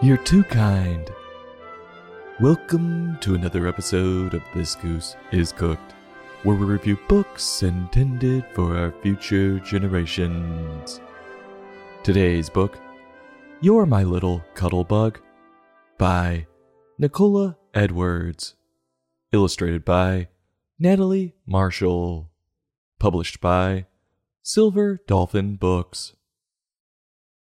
You're too kind. Welcome to another episode of This Goose is Cooked, where we review books intended for our future generations. Today's book, You're My Little Cuddle Bug, by Nicola Edwards, illustrated by Natalie Marshall, published by Silver Dolphin Books.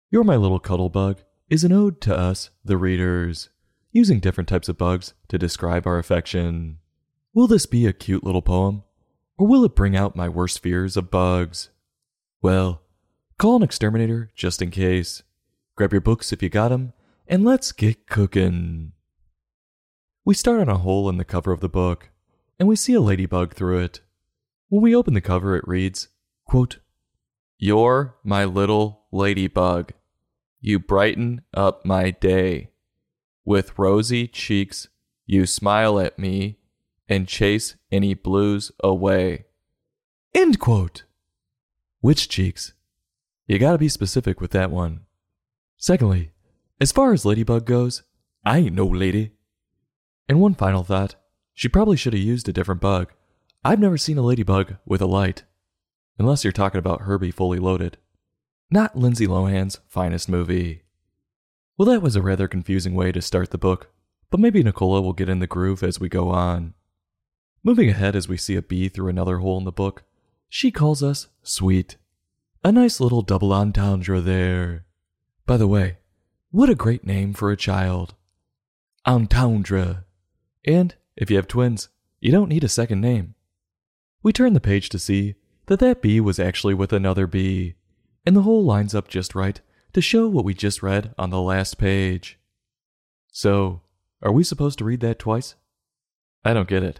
You're My Little Cuddle Bug is an ode to us, the readers, using different types of bugs to describe our affection. Will this be a cute little poem? Or will it bring out my worst fears of bugs? Well, call an exterminator just in case. Grab your books if you got 'em, and let's get cookin'. We start on a hole in the cover of the book, and we see a ladybug through it. When we open the cover, it reads, quote, You're my little ladybug. You brighten up my day. With rosy cheeks, you smile at me and chase any blues away. End quote. Which cheeks? You gotta be specific with that one. Secondly, as far as Ladybug goes, I ain't no lady. And one final thought she probably should have used a different bug. I've never seen a ladybug with a light. Unless you're talking about Herbie Fully Loaded. Not Lindsay Lohan's finest movie. Well, that was a rather confusing way to start the book, but maybe Nicola will get in the groove as we go on. Moving ahead as we see a bee through another hole in the book, she calls us sweet. A nice little double entendre there. By the way, what a great name for a child. Entendre. And if you have twins, you don't need a second name. We turn the page to see that that bee was actually with another bee, and the hole lines up just right to show what we just read on the last page. So, are we supposed to read that twice? I don't get it.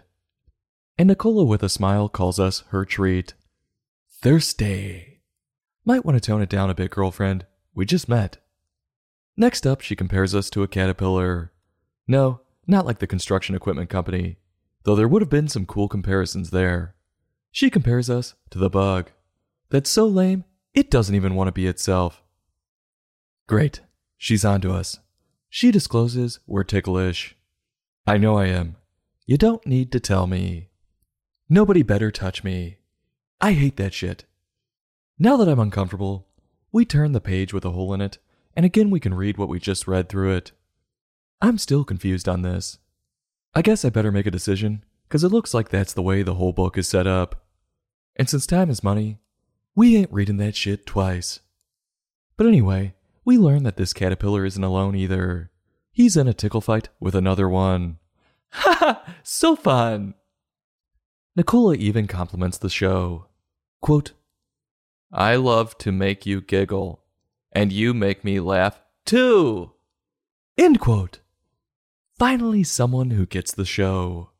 And Nicola, with a smile, calls us her treat. Thirsty. Might want to tone it down a bit, girlfriend. We just met. Next up, she compares us to a caterpillar. No, not like the construction equipment company, though there would have been some cool comparisons there. She compares us to the bug. That's so lame, it doesn't even want to be itself. Great, she's on to us. She discloses we're ticklish. I know I am. You don't need to tell me. Nobody better touch me. I hate that shit. Now that I'm uncomfortable, we turn the page with a hole in it, and again we can read what we just read through it. I'm still confused on this. I guess I better make a decision, because it looks like that's the way the whole book is set up. And since time is money, we ain't reading that shit twice. But anyway, we learn that this caterpillar isn't alone either. He's in a tickle fight with another one. Ha ha! So fun! Nicola even compliments the show. Quote, I love to make you giggle, and you make me laugh too! End quote. Finally, someone who gets the show.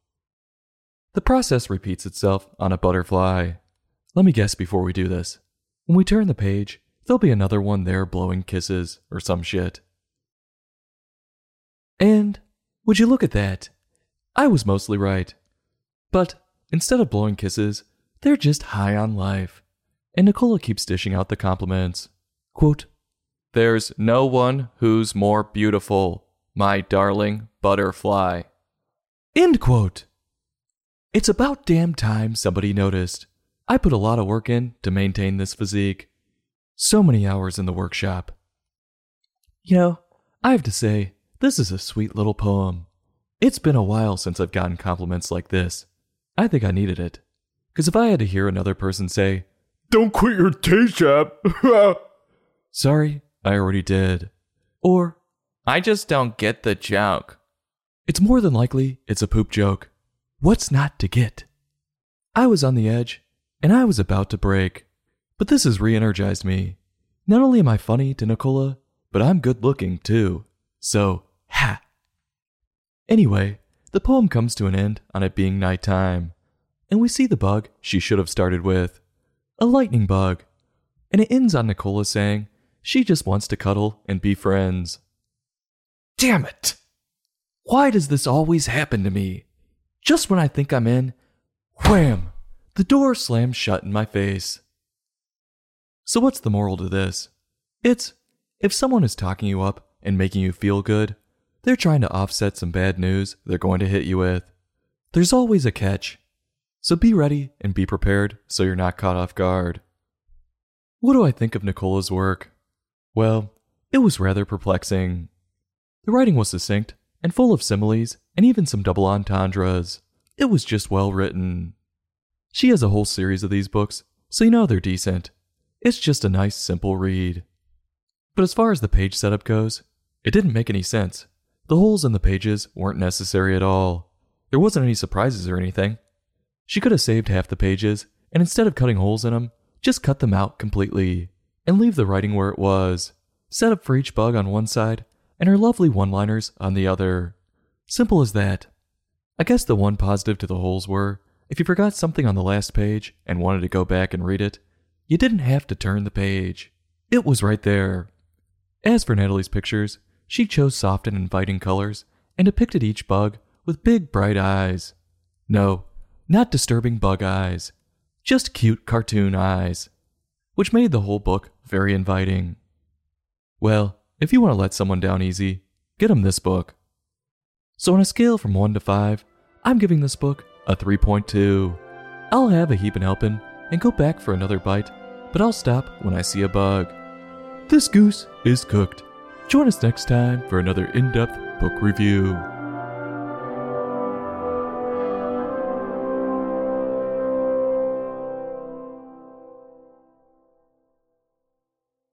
The process repeats itself on a butterfly. Let me guess before we do this. When we turn the page, there'll be another one there blowing kisses or some shit. And, would you look at that? I was mostly right. But instead of blowing kisses, they're just high on life. And Nicola keeps dishing out the compliments. Quote, There's no one who's more beautiful, my darling butterfly. End quote. It's about damn time somebody noticed. I put a lot of work in to maintain this physique. So many hours in the workshop. You know, I have to say, this is a sweet little poem. It's been a while since I've gotten compliments like this. I think I needed it. Because if I had to hear another person say, Don't quit your day job. Sorry, I already did. Or, I just don't get the joke. It's more than likely it's a poop joke. What's not to get? I was on the edge, and I was about to break. But this has re energized me. Not only am I funny to Nicola, but I'm good looking too. So, ha! Anyway, the poem comes to an end on it being nighttime, and we see the bug she should have started with a lightning bug. And it ends on Nicola saying she just wants to cuddle and be friends. Damn it! Why does this always happen to me? Just when I think I'm in, wham! The door slammed shut in my face. So, what's the moral to this? It's if someone is talking you up, and making you feel good, they're trying to offset some bad news they're going to hit you with. There's always a catch. So be ready and be prepared so you're not caught off guard. What do I think of Nicola's work? Well, it was rather perplexing. The writing was succinct and full of similes and even some double entendres. It was just well written. She has a whole series of these books, so you know they're decent. It's just a nice, simple read. But as far as the page setup goes, it didn't make any sense. The holes in the pages weren't necessary at all. There wasn't any surprises or anything. She could have saved half the pages, and instead of cutting holes in them, just cut them out completely and leave the writing where it was, set up for each bug on one side and her lovely one liners on the other. Simple as that. I guess the one positive to the holes were if you forgot something on the last page and wanted to go back and read it, you didn't have to turn the page. It was right there. As for Natalie's pictures, she chose soft and inviting colors and depicted each bug with big bright eyes. No, not disturbing bug eyes, just cute cartoon eyes, which made the whole book very inviting. Well, if you want to let someone down easy, get them this book. So, on a scale from 1 to 5, I'm giving this book a 3.2. I'll have a heapin' helpin' and go back for another bite, but I'll stop when I see a bug. This goose is cooked. Join us next time for another in depth book review.